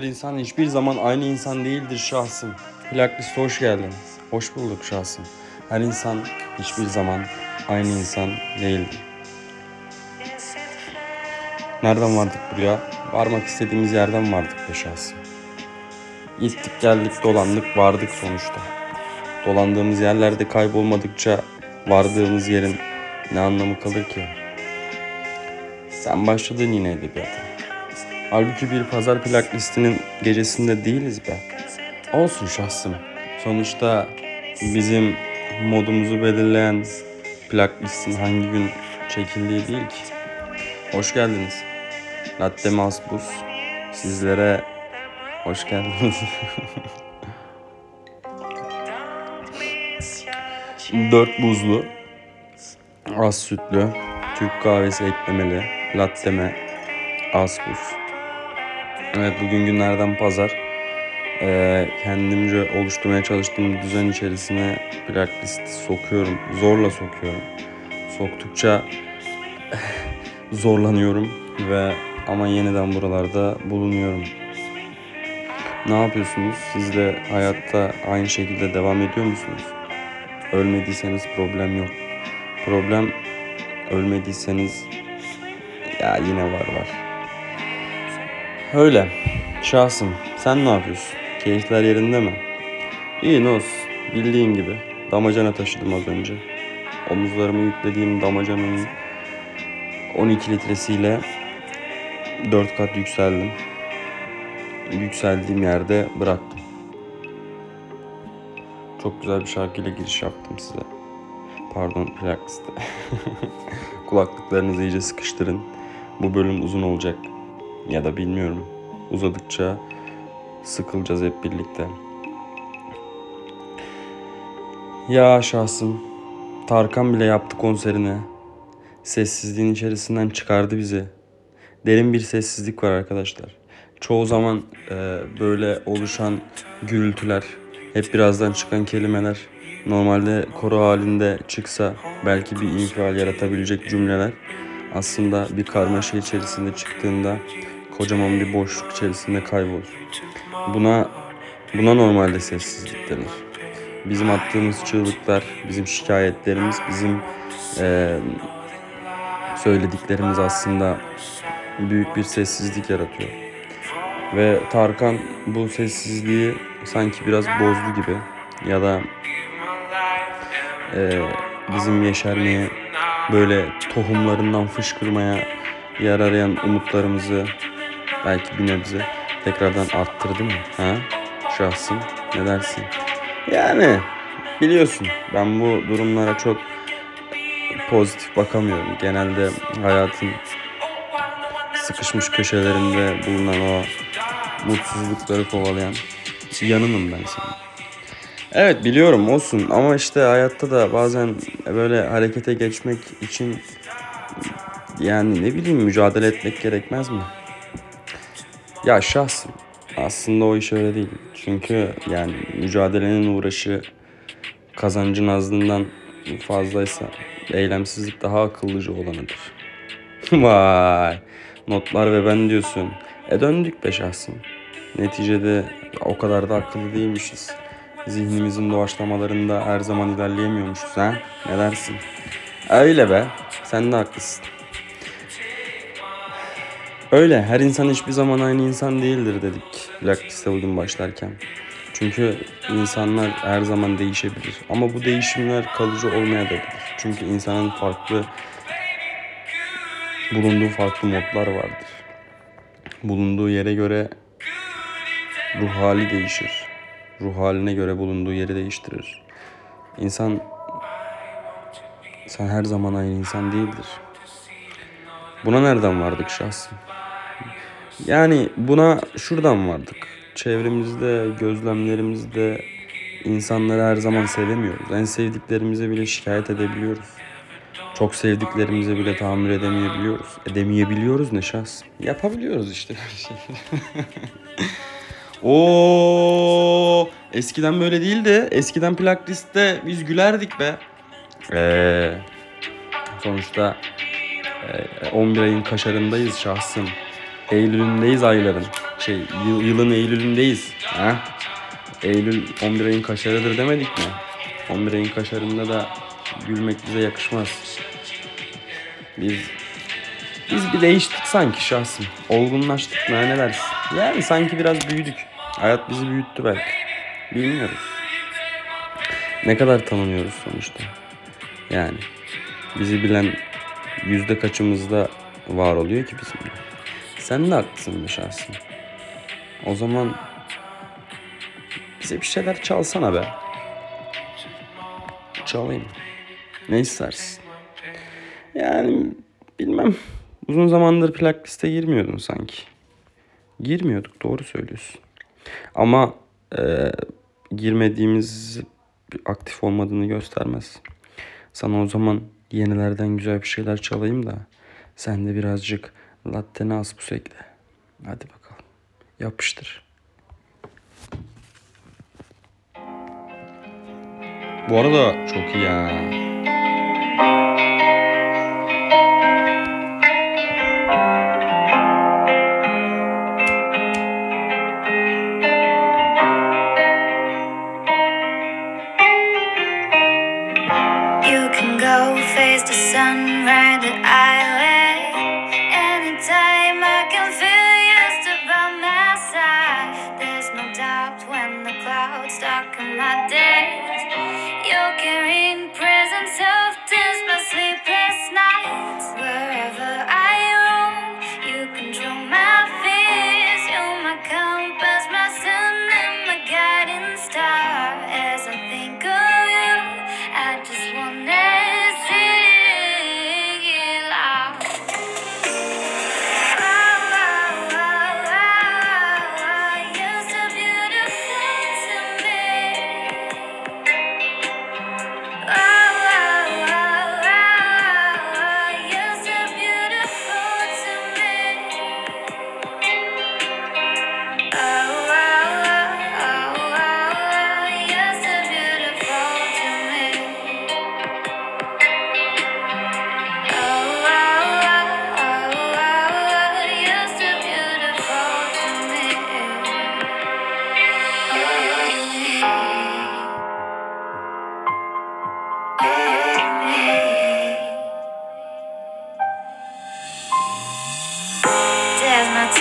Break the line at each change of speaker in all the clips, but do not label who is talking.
Her insan hiçbir zaman aynı insan değildir şahsım. Plakliste hoş geldin. Hoş bulduk şahsım. Her insan hiçbir zaman aynı insan değildir. Nereden vardık buraya? Varmak istediğimiz yerden vardık be şahsım. Gittik geldik dolandık vardık sonuçta. Dolandığımız yerlerde kaybolmadıkça vardığımız yerin ne anlamı kalır ki? Sen başladın yine edebiyata. Halbuki bir pazar plak listinin gecesinde değiliz be. Olsun şahsım. Sonuçta bizim modumuzu belirleyen plak listin hangi gün çekildiği değil ki. Hoş geldiniz. Latte Masbus sizlere hoş geldiniz. Dört buzlu, az sütlü, Türk kahvesi eklemeli, latteme, az buz. Evet bugün günlerden pazar. Ee, kendimce oluşturmaya çalıştığım düzen içerisine plak listi sokuyorum. Zorla sokuyorum. Soktukça zorlanıyorum ve ama yeniden buralarda bulunuyorum. Ne yapıyorsunuz? Siz de hayatta aynı şekilde devam ediyor musunuz? Ölmediyseniz problem yok. Problem ölmediyseniz ya yine var var. Öyle. Şahsım. Sen ne yapıyorsun? Keyifler yerinde mi? İyi ne. Bildiğin gibi. Damacana taşıdım az önce. Omuzlarımı yüklediğim damacanın 12 litresiyle 4 kat yükseldim. Yükseldiğim yerde bıraktım. Çok güzel bir şarkıyla giriş yaptım size. Pardon playliste. Kulaklıklarınızı iyice sıkıştırın. Bu bölüm uzun olacak. Ya da bilmiyorum. Uzadıkça sıkılacağız hep birlikte. Ya şahsım. Tarkan bile yaptı konserini. Sessizliğin içerisinden çıkardı bizi. Derin bir sessizlik var arkadaşlar. Çoğu zaman e, böyle oluşan gürültüler, hep birazdan çıkan kelimeler, normalde koro halinde çıksa belki bir infial yaratabilecek cümleler aslında bir karmaşa içerisinde çıktığında kocaman bir boşluk içerisinde kaybolur. Buna buna normalde sessizlik denir. Bizim attığımız çığlıklar, bizim şikayetlerimiz, bizim e, söylediklerimiz aslında büyük bir sessizlik yaratıyor. Ve Tarkan bu sessizliği sanki biraz bozdu gibi ya da e, bizim yeşermeye böyle tohumlarından fışkırmaya yer arayan umutlarımızı belki bir nebze tekrardan arttırdı mı? Ha? Şahsın ne dersin? Yani biliyorsun ben bu durumlara çok pozitif bakamıyorum. Genelde hayatın sıkışmış köşelerinde bulunan o mutsuzlukları kovalayan yanınım ben senin. Evet biliyorum olsun ama işte hayatta da bazen böyle harekete geçmek için yani ne bileyim mücadele etmek gerekmez mi? Ya şahsım aslında o iş öyle değil. Çünkü yani mücadelenin uğraşı kazancın azlığından fazlaysa eylemsizlik daha akıllıca olanıdır. Vay notlar ve ben diyorsun. E döndük be şahsım. Neticede o kadar da akıllı değilmişiz. Zihnimizin doğaçlamalarında her zaman ilerleyemiyormuşuz ha? Ne dersin? Öyle be. Sen de haklısın. Öyle. Her insan hiçbir zaman aynı insan değildir dedik Blacklist'e bugün başlarken. Çünkü insanlar her zaman değişebilir. Ama bu değişimler kalıcı olmayabilir. Çünkü insanın farklı bulunduğu farklı modlar vardır. Bulunduğu yere göre ruh hali değişir. Ruh haline göre bulunduğu yeri değiştirir. İnsan sen her zaman aynı insan değildir. Buna nereden vardık şahsım? Yani buna şuradan vardık. Çevremizde, gözlemlerimizde insanları her zaman sevemiyoruz. En sevdiklerimize bile şikayet edebiliyoruz. Çok sevdiklerimize bile tahammül edemeyebiliyoruz. Edemeyebiliyoruz ne şahs? Yapabiliyoruz işte. Oo, eskiden böyle değildi. Eskiden plak listte biz gülerdik be. Ee, sonuçta e, 11 ayın kaşarındayız şahsım. Eylül'ündeyiz ayların. Şey yıl- yılın Eylül'ündeyiz. Ha? Eylül 11 ayın kaşarıdır demedik mi? 11 ayın kaşarında da gülmek bize yakışmaz. Biz biz bir değiştik sanki şahsım. Olgunlaştık mı ne dersin? Yani sanki biraz büyüdük. Hayat bizi büyüttü belki. Bilmiyoruz. Ne kadar tanımıyoruz sonuçta. Yani bizi bilen yüzde kaçımızda var oluyor ki bizimle. Sen de haklısın be. O zaman bize bir şeyler çalsana be. Çalayım. Ne istersin? Yani bilmem. Uzun zamandır plak liste girmiyordun sanki. Girmiyorduk doğru söylüyorsun. Ama e, girmediğimiz aktif olmadığını göstermez. Sana o zaman yenilerden güzel bir şeyler çalayım da sen de birazcık latte nasbus ekle. Hadi bakalım. Yapıştır. Bu arada çok iyi ya.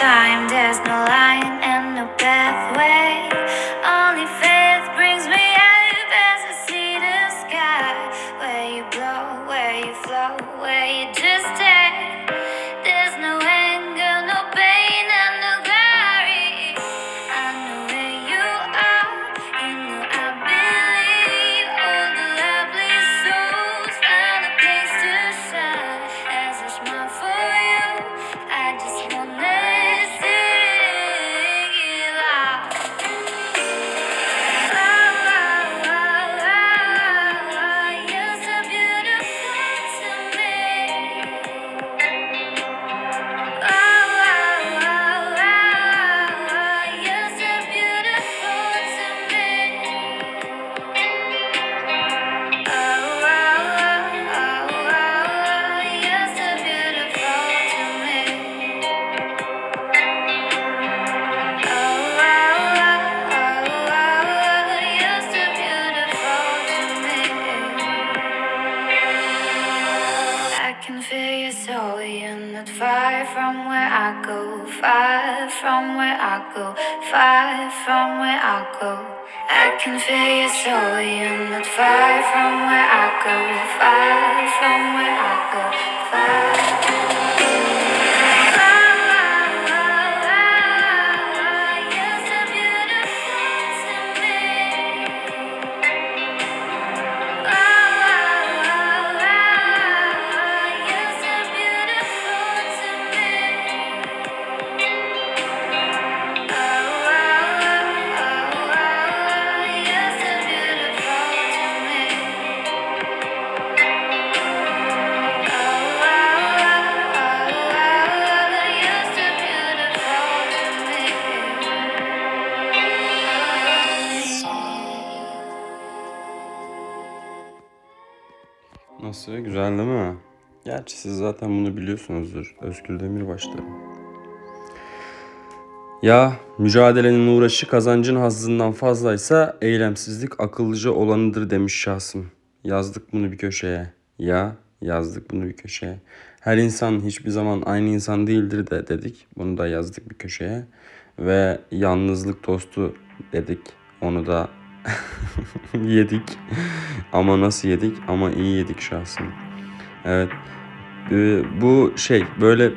Time, there's no line, and no pathway. From where I go, far from where I go. I can feel your soul, you're not far from where I go, far from where I go, far.
Nasıl? Güzel değil mi? Gerçi siz zaten bunu biliyorsunuzdur. Özgür Demirbaş'ta. Ya mücadelenin uğraşı kazancın hazzından fazlaysa eylemsizlik akıllıca olanıdır demiş şahsım. Yazdık bunu bir köşeye. Ya yazdık bunu bir köşeye. Her insan hiçbir zaman aynı insan değildir de dedik. Bunu da yazdık bir köşeye. Ve yalnızlık tostu dedik. Onu da yedik. Ama nasıl yedik? Ama iyi yedik şahsım. Evet. Ee, bu şey böyle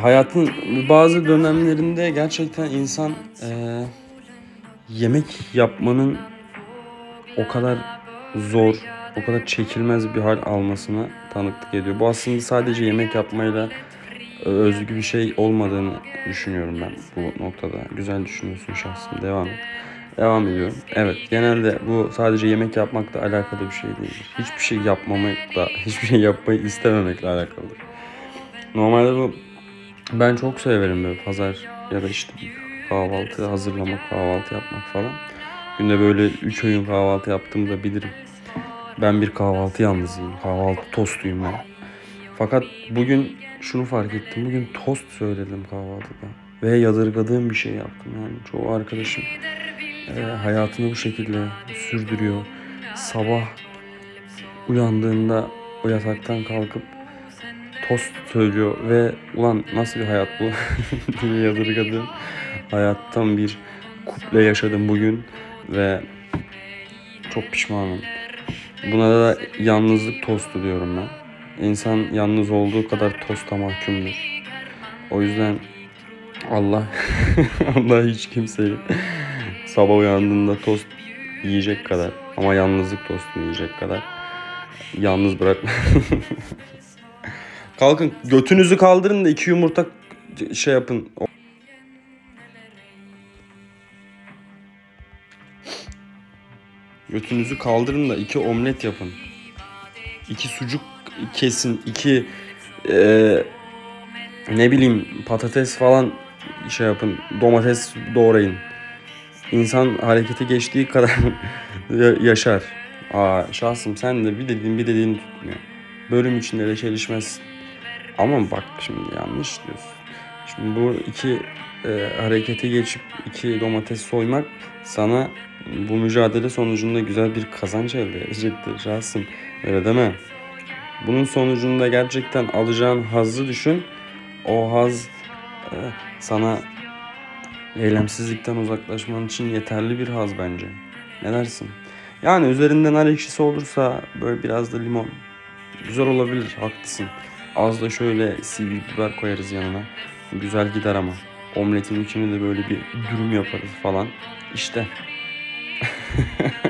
hayatın bazı dönemlerinde gerçekten insan eee, yemek yapmanın o kadar zor, o kadar çekilmez bir hal almasına tanıklık ediyor. Bu aslında sadece yemek yapmayla e, özgü bir şey olmadığını düşünüyorum ben bu noktada. Güzel düşünüyorsun şahsım. Devam et. Devam ediyorum. Evet genelde bu sadece yemek yapmakla alakalı bir şey değildir. Hiçbir şey yapmamakla, hiçbir şey yapmayı istememekle alakalıdır. Normalde bu ben çok severim böyle pazar ya da işte kahvaltı hazırlamak, kahvaltı yapmak falan. Günde böyle 3 öğün kahvaltı yaptığımı da bilirim. Ben bir kahvaltı yalnızıyım. Kahvaltı tostuyum ben. Fakat bugün şunu fark ettim. Bugün tost söyledim kahvaltıda. Ve yadırgadığım bir şey yaptım. Yani çoğu arkadaşım e, hayatını bu şekilde sürdürüyor. Sabah uyandığında o yataktan kalkıp tost söylüyor ve ulan nasıl bir hayat bu diye yadırgadığım hayattan bir kuple yaşadım bugün ve çok pişmanım. Buna da yalnızlık tostu diyorum ben. İnsan yalnız olduğu kadar tosta mahkumdur. O yüzden Allah Allah hiç kimseyi sabah uyandığında tost yiyecek kadar ama yalnızlık tostunu yiyecek kadar yalnız bırakma. Kalkın götünüzü kaldırın da iki yumurta şey yapın. Götünüzü kaldırın da iki omlet yapın. İki sucuk kesin. iki eee, ne bileyim patates falan şey yapın. Domates doğrayın. İnsan harekete geçtiği kadar ya- yaşar. Aa şahsım sen de bir dediğin bir dediğini tutmuyor. Bölüm içinde de çelişmezsin. Ama bak şimdi yanlış diyorsun. Şimdi bu iki e, harekete geçip iki domates soymak sana bu mücadele sonucunda güzel bir kazanç elde edecektir şahsım. Öyle deme. Bunun sonucunda gerçekten alacağın hazzı düşün. O haz e, sana eylemsizlikten uzaklaşman için yeterli bir haz bence. Ne dersin? Yani üzerinden nar ekşisi olursa böyle biraz da limon. Güzel olabilir, haklısın. Az da şöyle sivri biber koyarız yanına. Güzel gider ama. Omletin içine de böyle bir dürüm yaparız falan. İşte.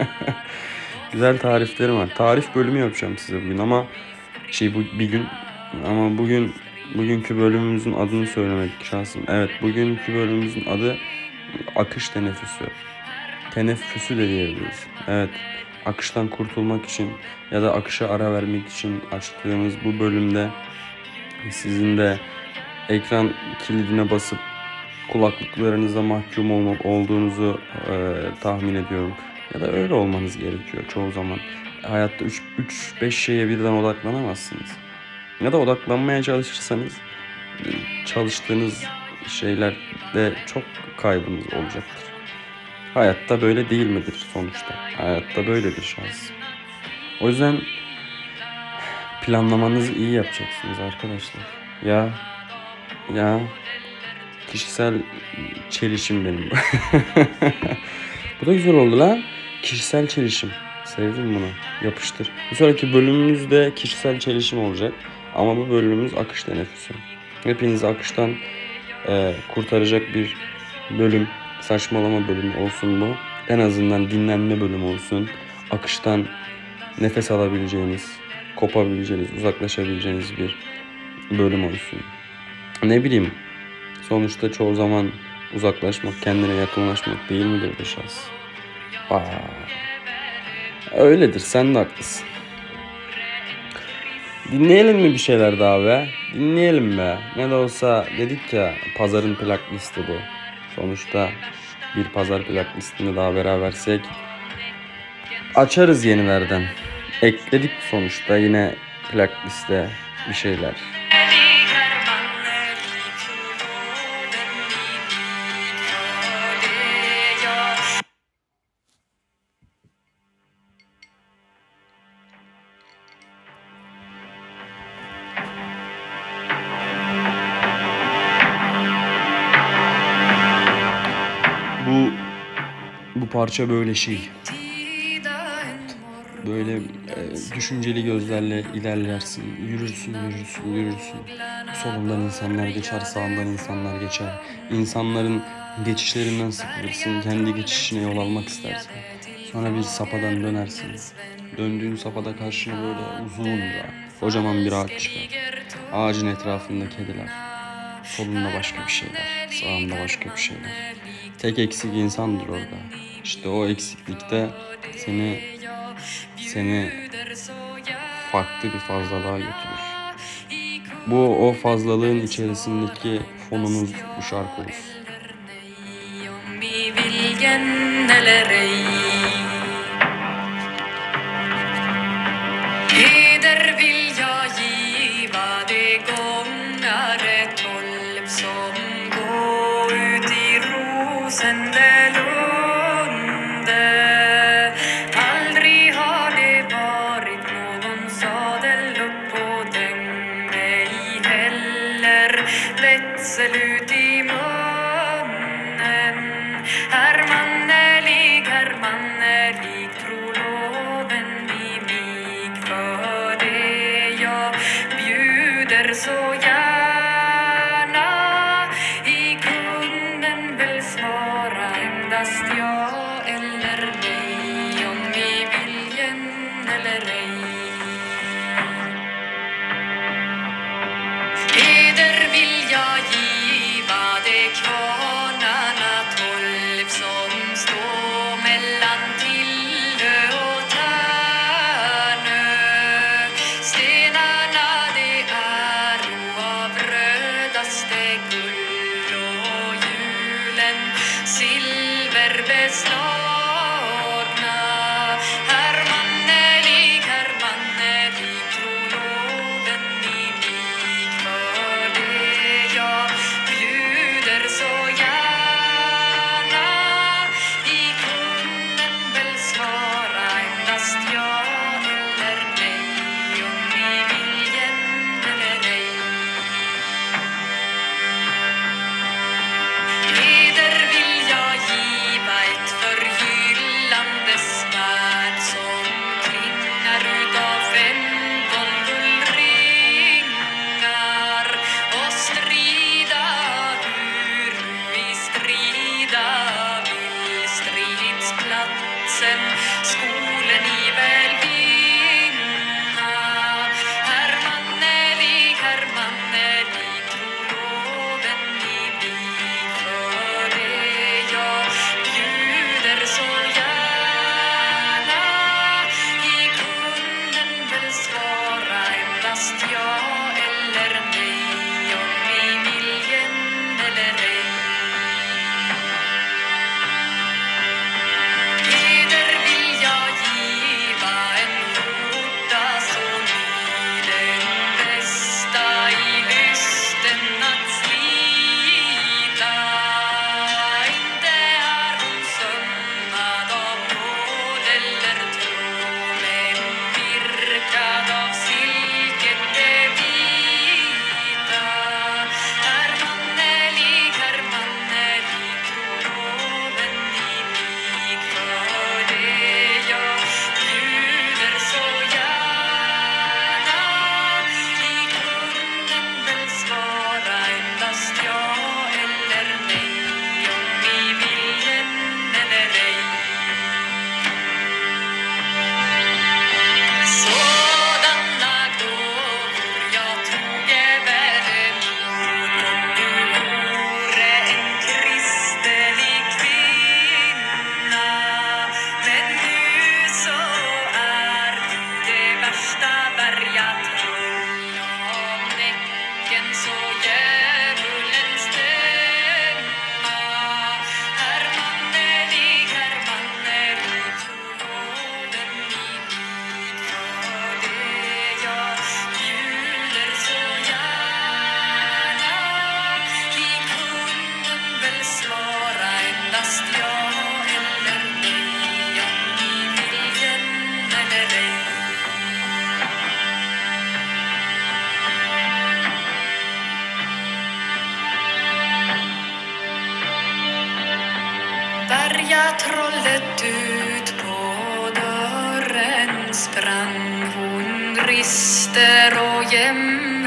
Güzel tariflerim var. Tarif bölümü yapacağım size bugün ama şey bu bir gün ama bugün bugünkü bölümümüzün adını söylemedik şahsım. Evet bugünkü bölümümüzün adı akış teneffüsü. Teneffüsü de diyebiliriz. Evet akıştan kurtulmak için ya da akışa ara vermek için açtığımız bu bölümde sizin de ekran kilidine basıp kulaklıklarınıza mahkum olmak olduğunuzu e, tahmin ediyorum. Ya da öyle olmanız gerekiyor çoğu zaman. Hayatta 3-5 şeye birden odaklanamazsınız. Ya da odaklanmaya çalışırsanız çalıştığınız şeylerde çok kaybınız olacaktır. Hayatta böyle değil midir sonuçta? Hayatta böyledir şans. O yüzden planlamanızı iyi yapacaksınız arkadaşlar. Ya ya kişisel çelişim benim. bu da güzel oldu lan. Kişisel çelişim. Sevdim bunu. Yapıştır. Bir sonraki bölümümüzde kişisel çelişim olacak. Ama bu bölümümüz akış teneffüsü. Hepinizi akıştan e, kurtaracak bir bölüm, saçmalama bölümü olsun bu. En azından dinlenme bölümü olsun. Akıştan nefes alabileceğiniz, kopabileceğiniz, uzaklaşabileceğiniz bir bölüm olsun. Ne bileyim, sonuçta çoğu zaman uzaklaşmak, kendine yakınlaşmak değil midir şahs? Vay. Öyledir, sen de haklısın. Dinleyelim mi bir şeyler daha be? Dinleyelim be. Ne de olsa dedik ya pazarın plak listi bu. Sonuçta bir pazar plak listini daha berabersek açarız yenilerden. Ekledik sonuçta yine plak liste bir şeyler.
Parça böyle şey. Böyle e, düşünceli gözlerle ilerlersin. Yürürsün, yürürsün, yürürsün. Solundan insanlar geçer, sağından insanlar geçer. İnsanların geçişlerinden sıkılırsın. Kendi geçişine yol almak istersin. Sonra bir sapadan dönersin. Döndüğün sapada karşına böyle uzun da kocaman bir ağaç çıkar. Ağacın etrafında kediler. Solunda başka bir şeyler. Sağında başka bir şeyler. Tek eksik insandır orada. İşte o eksiklikte seni seni farklı bir fazlalığa götürür. Bu o fazlalığın içerisindeki fonumuz bu şarkı olsun.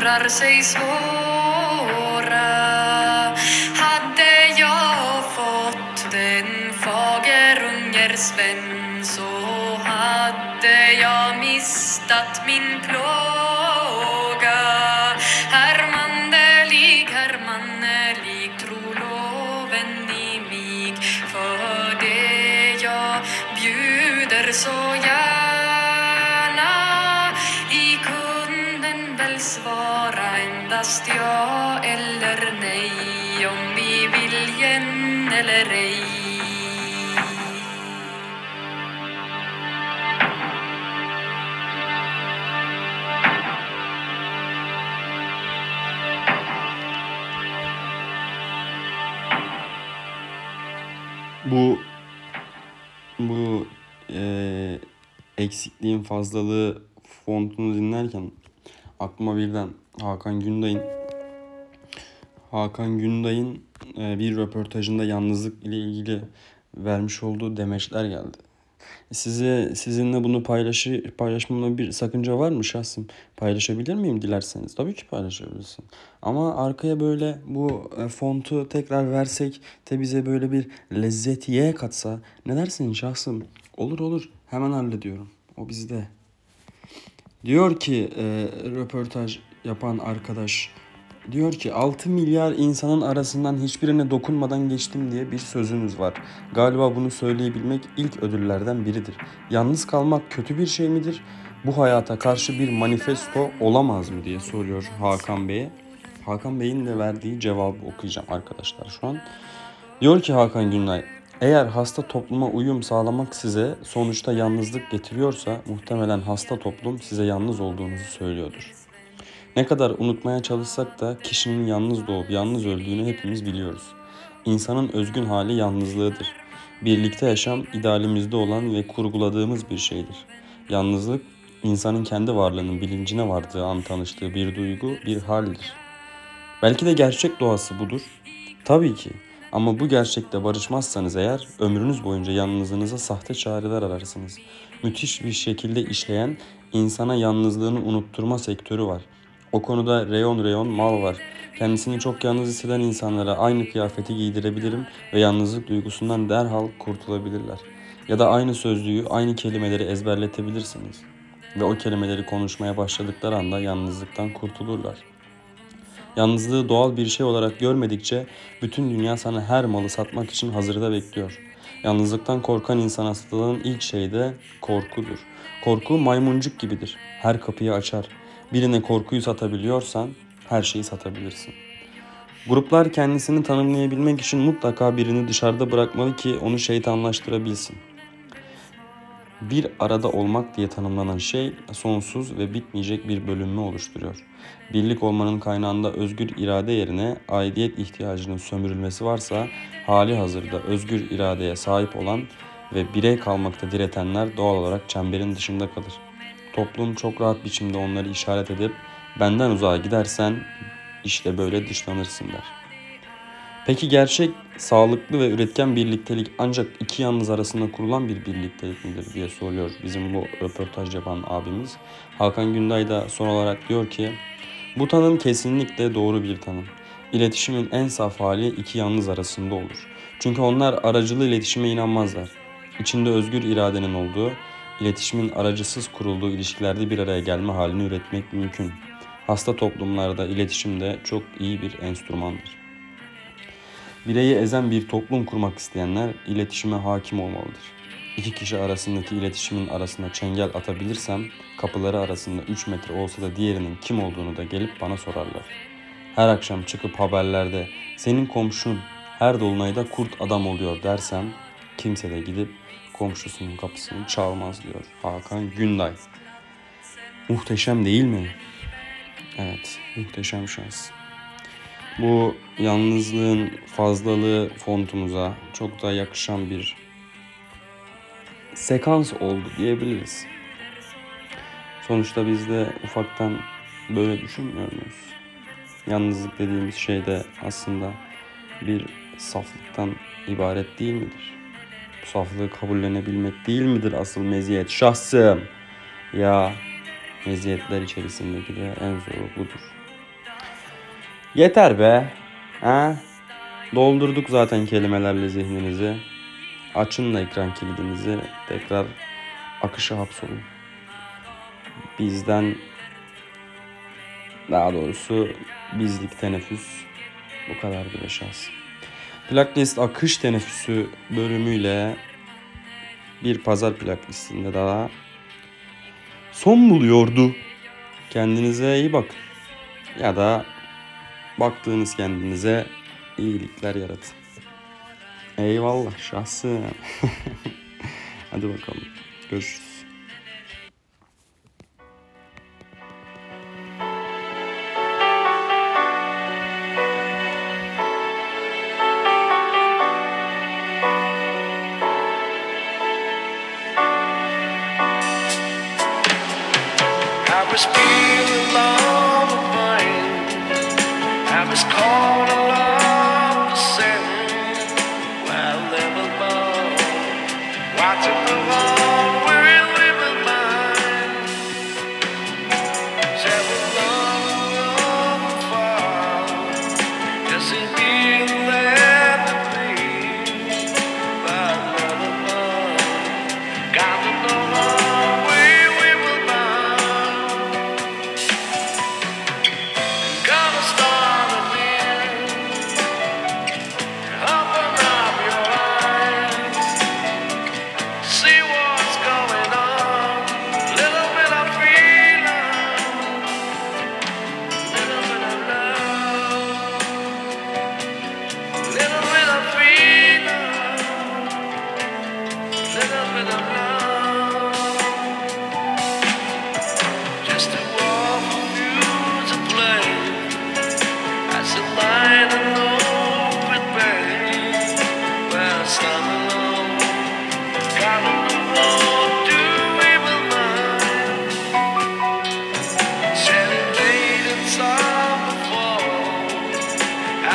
Jämrar sig svåra. Hade jag fått den fagerunger Sven så hade jag mistat min plåga. Hermannelig, hermannelig, tro loven i mig. För det jag bjuder så gärna svara endast ja eller nej om vi viljen eller ej
Bu bu eee, eksikliğin fazlalığı fontunu dinlerken aklıma birden Hakan Günday'ın Hakan Günday'ın eee, bir röportajında yalnızlık ile ilgili vermiş olduğu demeçler geldi. Size sizinle bunu paylaşı paylaşmamda bir sakınca var mı şahsım? Paylaşabilir miyim dilerseniz? Tabii ki paylaşabilirsin. Ama arkaya böyle bu e, fontu tekrar versek de bize böyle bir lezzetiye katsa ne dersin şahsım? Olur olur hemen hallediyorum. O bizde. Diyor ki e, röportaj yapan arkadaş diyor ki 6 milyar insanın arasından hiçbirine dokunmadan geçtim diye bir sözünüz var. Galiba bunu söyleyebilmek ilk ödüllerden biridir. Yalnız kalmak kötü bir şey midir? Bu hayata karşı bir manifesto olamaz mı diye soruyor Hakan Bey'e. Hakan Bey'in de verdiği cevabı okuyacağım arkadaşlar şu an. Diyor ki Hakan Günay, eğer hasta topluma uyum sağlamak size sonuçta yalnızlık getiriyorsa muhtemelen hasta toplum size yalnız olduğunuzu söylüyordur. Ne kadar unutmaya çalışsak da kişinin yalnız doğup yalnız öldüğünü hepimiz biliyoruz. İnsanın özgün hali yalnızlığıdır. Birlikte yaşam idealimizde olan ve kurguladığımız bir şeydir. Yalnızlık insanın kendi varlığının bilincine vardığı an tanıştığı bir duygu, bir haldir. Belki de gerçek doğası budur. Tabii ki. Ama bu gerçekle barışmazsanız eğer ömrünüz boyunca yalnızlığınıza sahte çareler ararsınız. Müthiş bir şekilde işleyen insana yalnızlığını unutturma sektörü var. O konuda reyon reyon mal var. Kendisini çok yalnız hisseden insanlara aynı kıyafeti giydirebilirim ve yalnızlık duygusundan derhal kurtulabilirler. Ya da aynı sözlüğü, aynı kelimeleri ezberletebilirsiniz. Ve o kelimeleri konuşmaya başladıkları anda yalnızlıktan kurtulurlar. Yalnızlığı doğal bir şey olarak görmedikçe bütün dünya sana her malı satmak için hazırda bekliyor. Yalnızlıktan korkan insan hastalığın ilk şeyi de korkudur. Korku maymuncuk gibidir. Her kapıyı açar. Birine korkuyu satabiliyorsan her şeyi satabilirsin. Gruplar kendisini tanımlayabilmek için mutlaka birini dışarıda bırakmalı ki onu şeytanlaştırabilsin. Bir arada olmak diye tanımlanan şey sonsuz ve bitmeyecek bir bölünme oluşturuyor. Birlik olmanın kaynağında özgür irade yerine aidiyet ihtiyacının sömürülmesi varsa hali hazırda özgür iradeye sahip olan ve birey kalmakta diretenler doğal olarak çemberin dışında kalır. Toplum çok rahat biçimde onları işaret edip benden uzağa gidersen işte böyle dışlanırsın der. Peki gerçek, sağlıklı ve üretken birliktelik ancak iki yalnız arasında kurulan bir birliktelik midir diye soruyor bizim bu röportaj yapan abimiz. Hakan Günday da son olarak diyor ki bu tanım kesinlikle doğru bir tanım. İletişimin en saf hali iki yalnız arasında olur. Çünkü onlar aracılı iletişime inanmazlar. İçinde özgür iradenin olduğu, iletişimin aracısız kurulduğu ilişkilerde bir araya gelme halini üretmek mümkün. Hasta toplumlarda iletişim de çok iyi bir enstrümandır. Bireyi ezen bir toplum kurmak isteyenler iletişime hakim olmalıdır. İki kişi arasındaki iletişimin arasına çengel atabilirsem kapıları arasında 3 metre olsa da diğerinin kim olduğunu da gelip bana sorarlar. Her akşam çıkıp haberlerde senin komşun her dolunayda kurt adam oluyor dersem kimse de gidip komşusunun kapısını çalmaz diyor Hakan Günday. Muhteşem değil mi? Evet, muhteşem şans. Bu yalnızlığın fazlalığı fontumuza çok da yakışan bir sekans oldu diyebiliriz. Sonuçta biz de ufaktan böyle düşünmüyor muyuz? Yalnızlık dediğimiz şey de aslında bir saflıktan ibaret değil midir?
Saflığı kabullenebilmek değil midir asıl meziyet şahsım? Ya meziyetler içerisindeki de en zoru budur. Yeter be. Ha? Doldurduk zaten kelimelerle zihninizi. Açın da ekran kilidinizi. Tekrar akışa hapsolun. Bizden daha doğrusu bizlik teneffüs bu kadar bir şans. Plaklist akış teneffüsü bölümüyle bir pazar plaklistinde daha son buluyordu. Kendinize iyi bakın. Ya da baktığınız kendinize iyilikler yaratın. Eyvallah şahsım. Hadi bakalım. Görüşürüz.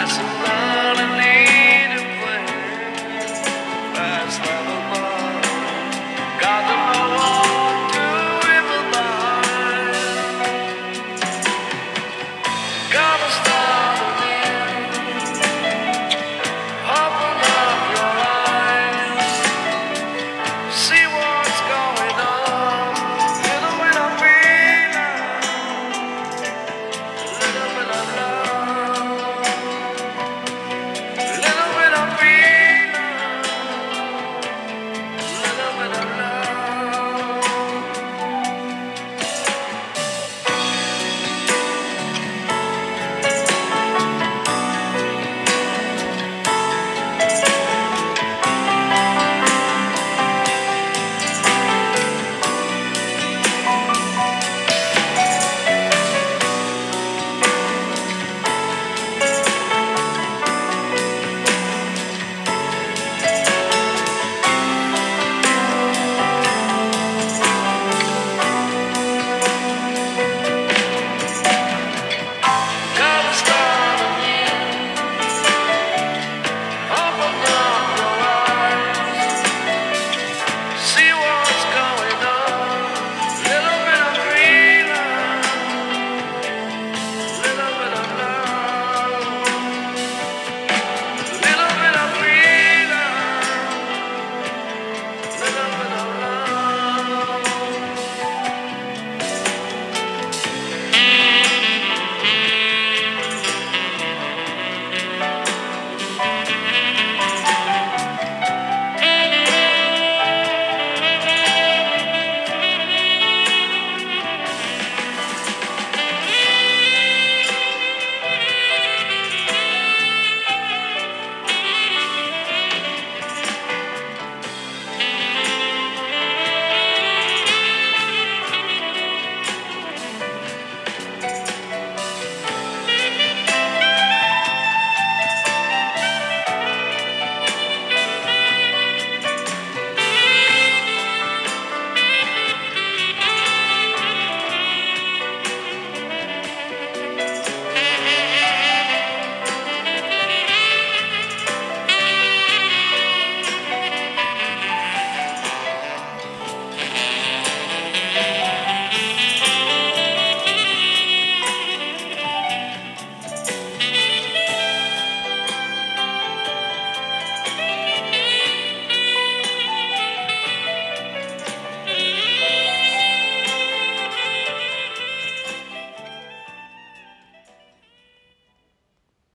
That's